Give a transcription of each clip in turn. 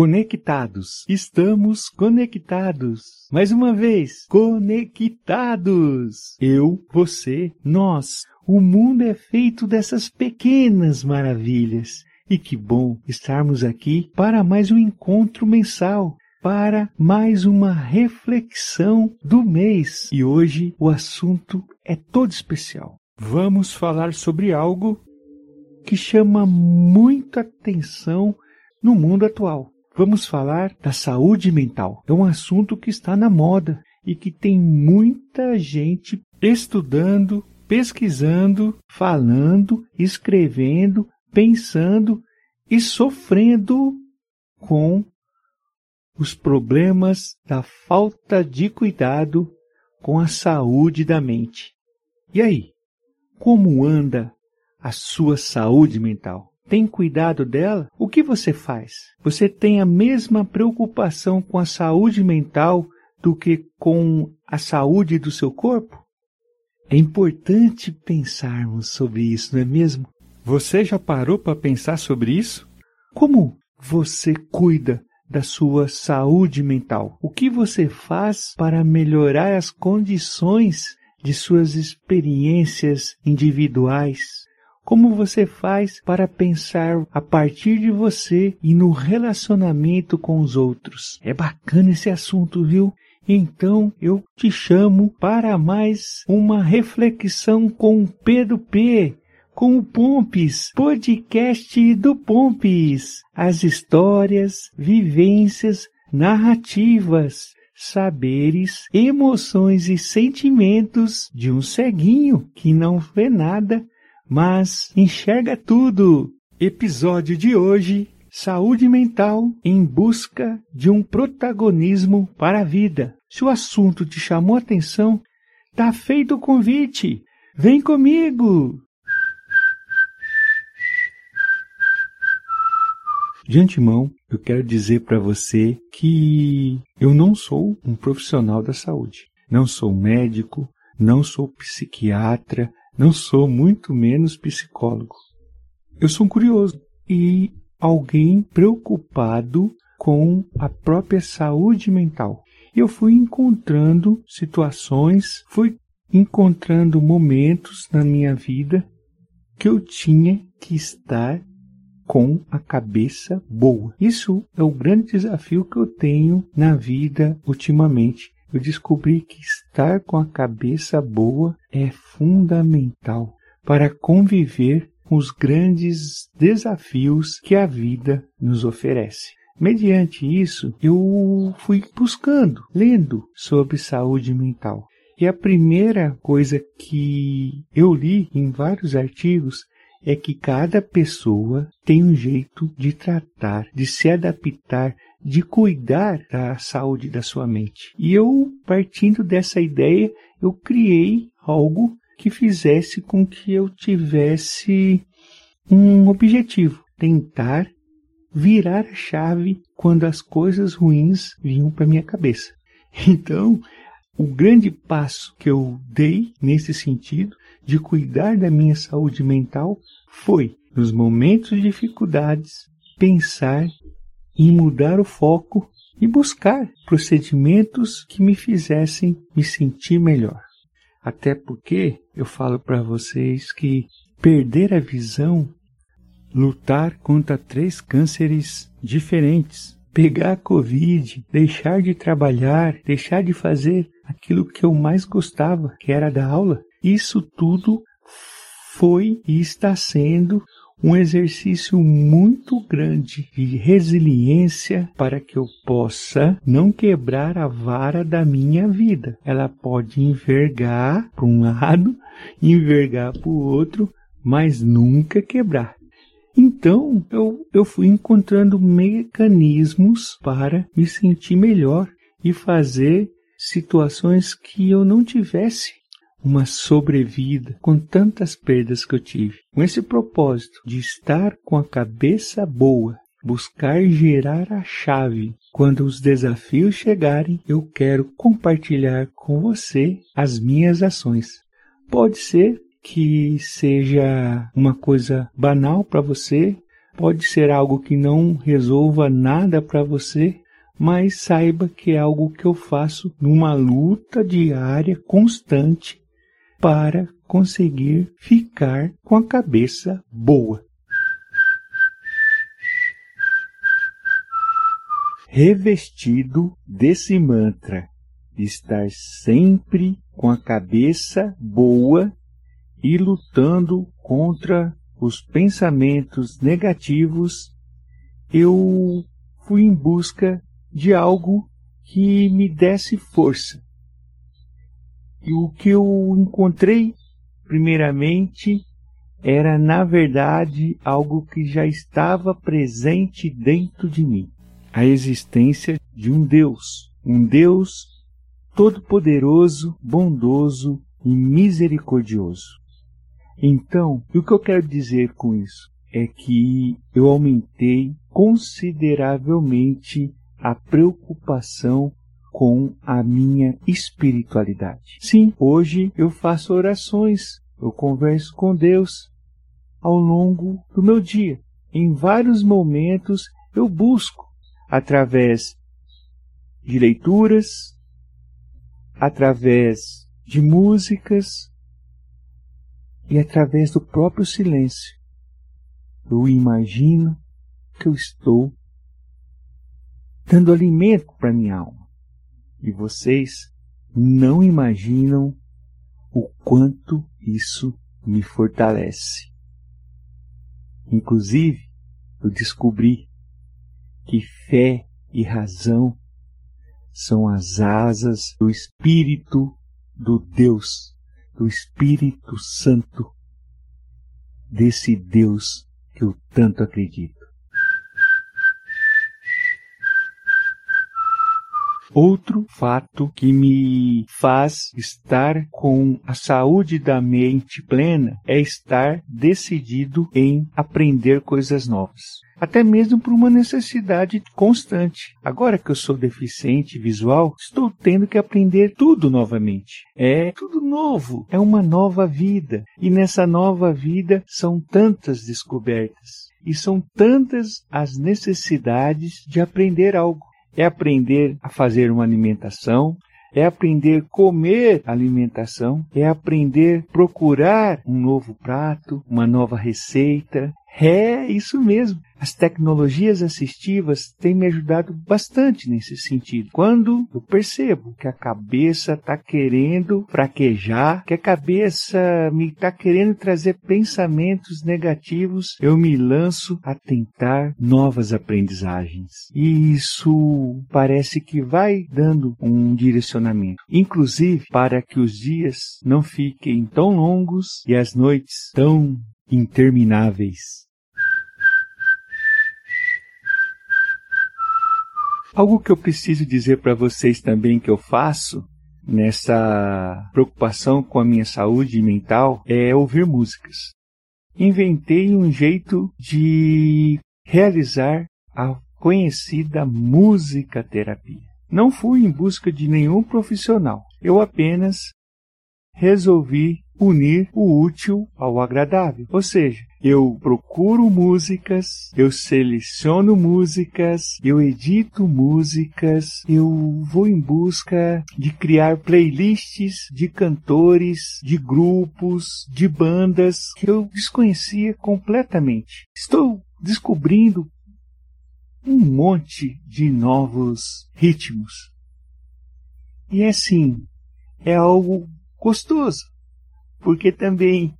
conectados. Estamos conectados. Mais uma vez, conectados. Eu, você, nós. O mundo é feito dessas pequenas maravilhas. E que bom estarmos aqui para mais um encontro mensal, para mais uma reflexão do mês. E hoje o assunto é todo especial. Vamos falar sobre algo que chama muita atenção no mundo atual. Vamos falar da saúde mental. É um assunto que está na moda e que tem muita gente estudando, pesquisando, falando, escrevendo, pensando e sofrendo com os problemas da falta de cuidado com a saúde da mente. E aí, como anda a sua saúde mental? Tem cuidado dela, o que você faz? Você tem a mesma preocupação com a saúde mental do que com a saúde do seu corpo? É importante pensarmos sobre isso, não é mesmo? Você já parou para pensar sobre isso? Como você cuida da sua saúde mental? O que você faz para melhorar as condições de suas experiências individuais? Como você faz para pensar a partir de você e no relacionamento com os outros? É bacana esse assunto, viu? Então eu te chamo para mais uma reflexão com Pedro P, com o Pompes, podcast do Pompes. As histórias, vivências, narrativas, saberes, emoções e sentimentos de um ceguinho que não vê nada mas enxerga tudo. Episódio de hoje: Saúde mental em busca de um protagonismo para a vida. Se o assunto te chamou atenção, tá feito o convite. Vem comigo! De antemão, eu quero dizer para você que eu não sou um profissional da saúde. Não sou médico, não sou psiquiatra, não sou muito menos psicólogo. Eu sou um curioso e alguém preocupado com a própria saúde mental. Eu fui encontrando situações, fui encontrando momentos na minha vida que eu tinha que estar com a cabeça boa. Isso é o grande desafio que eu tenho na vida ultimamente eu descobri que estar com a cabeça boa é fundamental para conviver com os grandes desafios que a vida nos oferece. Mediante isso, eu fui buscando, lendo sobre saúde mental. E a primeira coisa que eu li em vários artigos é que cada pessoa tem um jeito de tratar, de se adaptar de cuidar da saúde da sua mente. E eu, partindo dessa ideia, eu criei algo que fizesse com que eu tivesse um objetivo, tentar virar a chave quando as coisas ruins vinham para minha cabeça. Então, o grande passo que eu dei nesse sentido de cuidar da minha saúde mental foi, nos momentos de dificuldades, pensar em mudar o foco e buscar procedimentos que me fizessem me sentir melhor. Até porque eu falo para vocês que perder a visão, lutar contra três cânceres diferentes, pegar a Covid, deixar de trabalhar, deixar de fazer aquilo que eu mais gostava, que era da aula, isso tudo foi e está sendo um exercício muito grande de resiliência para que eu possa não quebrar a vara da minha vida. Ela pode envergar para um lado, envergar para o outro, mas nunca quebrar. Então eu, eu fui encontrando mecanismos para me sentir melhor e fazer situações que eu não tivesse uma sobrevida com tantas perdas que eu tive. Com esse propósito de estar com a cabeça boa, buscar gerar a chave quando os desafios chegarem, eu quero compartilhar com você as minhas ações. Pode ser que seja uma coisa banal para você, Pode ser algo que não resolva nada para você, mas saiba que é algo que eu faço numa luta diária constante para conseguir ficar com a cabeça boa. Revestido desse mantra, estar sempre com a cabeça boa e lutando contra os pensamentos negativos, eu fui em busca de algo que me desse força. E o que eu encontrei, primeiramente, era na verdade algo que já estava presente dentro de mim: a existência de um Deus, um Deus todo-poderoso, bondoso e misericordioso. Então, o que eu quero dizer com isso é que eu aumentei consideravelmente a preocupação com a minha espiritualidade. Sim, hoje eu faço orações, eu converso com Deus ao longo do meu dia. Em vários momentos eu busco, através de leituras, através de músicas, e através do próprio silêncio eu imagino que eu estou dando alimento para minha alma. E vocês não imaginam o quanto isso me fortalece. Inclusive, eu descobri que fé e razão são as asas do Espírito do Deus do Espírito Santo, desse Deus que eu tanto acredito. Outro fato que me faz estar com a saúde da mente plena é estar decidido em aprender coisas novas até mesmo por uma necessidade constante. Agora que eu sou deficiente visual, estou tendo que aprender tudo novamente. É tudo novo, é uma nova vida. E nessa nova vida são tantas descobertas. E são tantas as necessidades de aprender algo. É aprender a fazer uma alimentação, é aprender comer alimentação, é aprender procurar um novo prato, uma nova receita, é isso mesmo. As tecnologias assistivas têm me ajudado bastante nesse sentido. Quando eu percebo que a cabeça está querendo fraquejar, que a cabeça me está querendo trazer pensamentos negativos, eu me lanço a tentar novas aprendizagens. E isso parece que vai dando um direcionamento, inclusive para que os dias não fiquem tão longos e as noites tão intermináveis. Algo que eu preciso dizer para vocês também que eu faço nessa preocupação com a minha saúde mental é ouvir músicas. Inventei um jeito de realizar a conhecida música terapia. Não fui em busca de nenhum profissional. Eu apenas resolvi unir o útil ao agradável. Ou seja, eu procuro músicas, eu seleciono músicas, eu edito músicas, eu vou em busca de criar playlists de cantores, de grupos, de bandas que eu desconhecia completamente. Estou descobrindo um monte de novos ritmos. E é assim, é algo gostoso porque também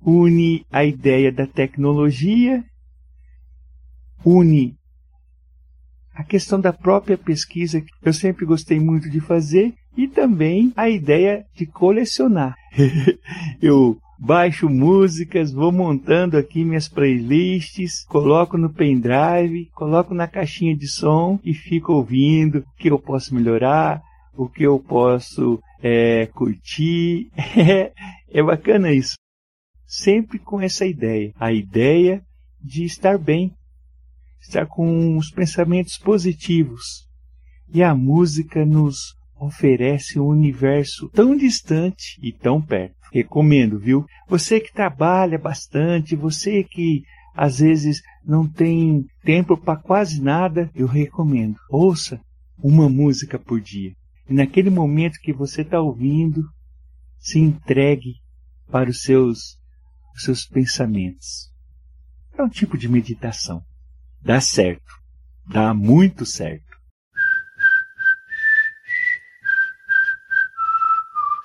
une a ideia da tecnologia, une a questão da própria pesquisa, que eu sempre gostei muito de fazer, e também a ideia de colecionar. eu baixo músicas, vou montando aqui minhas playlists, coloco no pendrive, coloco na caixinha de som e fico ouvindo o que eu posso melhorar, o que eu posso é, curtir. É, bacana isso. Sempre com essa ideia, a ideia de estar bem, estar com os pensamentos positivos. E a música nos oferece um universo tão distante e tão perto. Recomendo, viu? Você que trabalha bastante, você que às vezes não tem tempo para quase nada, eu recomendo. Ouça uma música por dia. E naquele momento que você está ouvindo, se entregue para os seus, os seus pensamentos. É um tipo de meditação. Dá certo. Dá muito certo.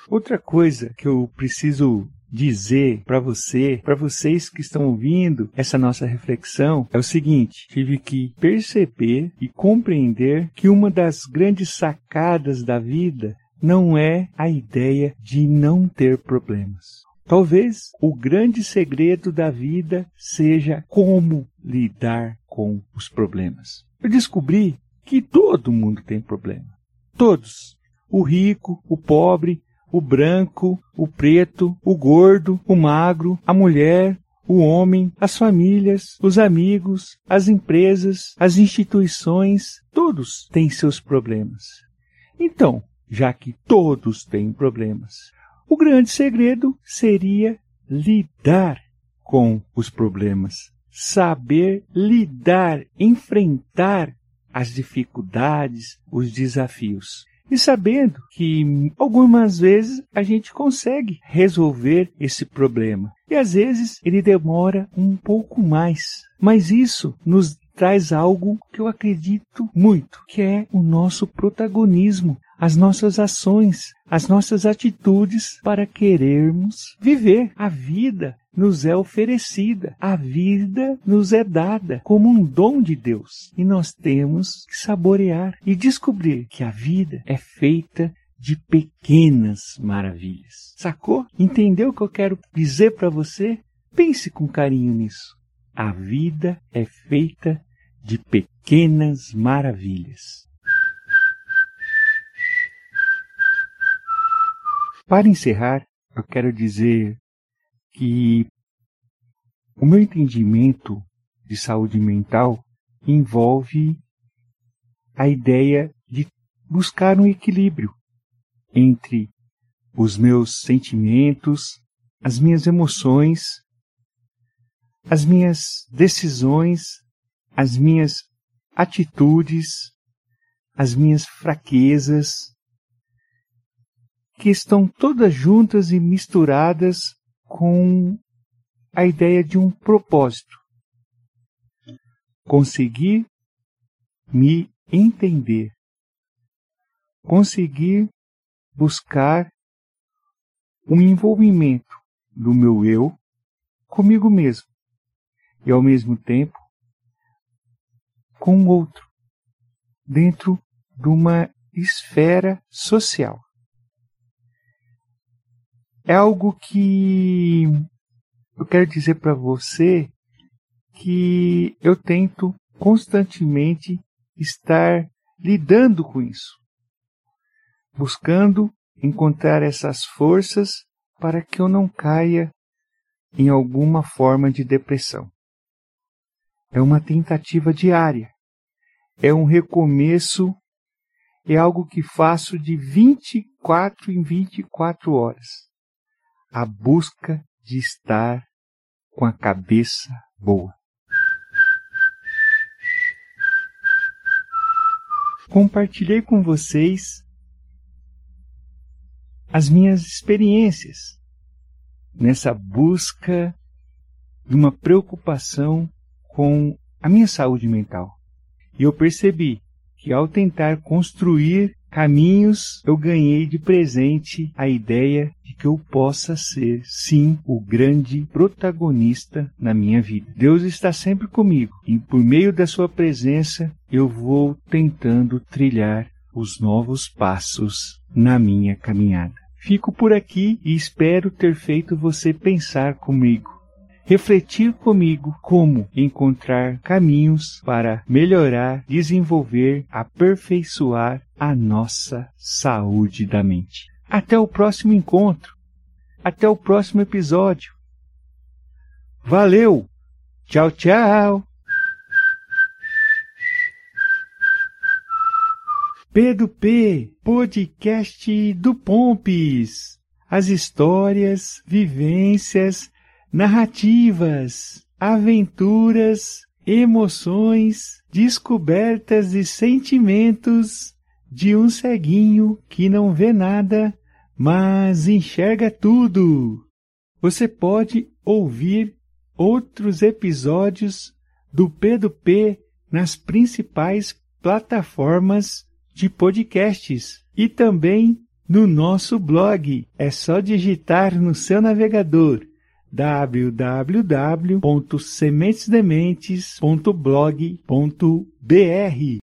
Outra coisa que eu preciso dizer para você, para vocês que estão ouvindo essa nossa reflexão, é o seguinte: tive que perceber e compreender que uma das grandes sacadas da vida não é a ideia de não ter problemas. Talvez o grande segredo da vida seja como lidar com os problemas. Eu descobri que todo mundo tem problema. Todos. O rico, o pobre, o branco, o preto, o gordo, o magro, a mulher, o homem, as famílias, os amigos, as empresas, as instituições, todos têm seus problemas. Então, já que todos têm problemas, o grande segredo seria lidar com os problemas, saber lidar, enfrentar as dificuldades, os desafios e sabendo que algumas vezes a gente consegue resolver esse problema. E às vezes ele demora um pouco mais. Mas isso nos traz algo que eu acredito muito, que é o nosso protagonismo, as nossas ações, as nossas atitudes para querermos viver a vida nos é oferecida, a vida nos é dada como um dom de Deus e nós temos que saborear e descobrir que a vida é feita de pequenas maravilhas. Sacou? Entendeu o que eu quero dizer para você? Pense com carinho nisso. A vida é feita de pequenas maravilhas. Para encerrar, eu quero dizer que o meu entendimento de saúde mental envolve a ideia de buscar um equilíbrio entre os meus sentimentos, as minhas emoções, as minhas decisões, as minhas atitudes, as minhas fraquezas, que estão todas juntas e misturadas com a ideia de um propósito. Conseguir me entender. Conseguir buscar um envolvimento do meu eu comigo mesmo e ao mesmo tempo com o outro dentro de uma esfera social é algo que eu quero dizer para você que eu tento constantemente estar lidando com isso, buscando encontrar essas forças para que eu não caia em alguma forma de depressão. É uma tentativa diária, é um recomeço, é algo que faço de 24 em 24 horas. A busca de estar com a cabeça boa. Compartilhei com vocês as minhas experiências nessa busca de uma preocupação com a minha saúde mental. E eu percebi que ao tentar construir caminhos, eu ganhei de presente a ideia de que eu possa ser, sim, o grande protagonista na minha vida. Deus está sempre comigo e por meio da sua presença eu vou tentando trilhar os novos passos na minha caminhada. Fico por aqui e espero ter feito você pensar comigo refletir comigo como encontrar caminhos para melhorar, desenvolver, aperfeiçoar a nossa saúde da mente. Até o próximo encontro. Até o próximo episódio. Valeu! Tchau, tchau! P2P, podcast do Pompes. As histórias, vivências, narrativas aventuras, emoções, descobertas e sentimentos de um ceguinho que não vê nada, mas enxerga tudo. Você pode ouvir outros episódios do P2P nas principais plataformas de podcasts e também no nosso blog. É só digitar no seu navegador www.sementesdementes.blog.br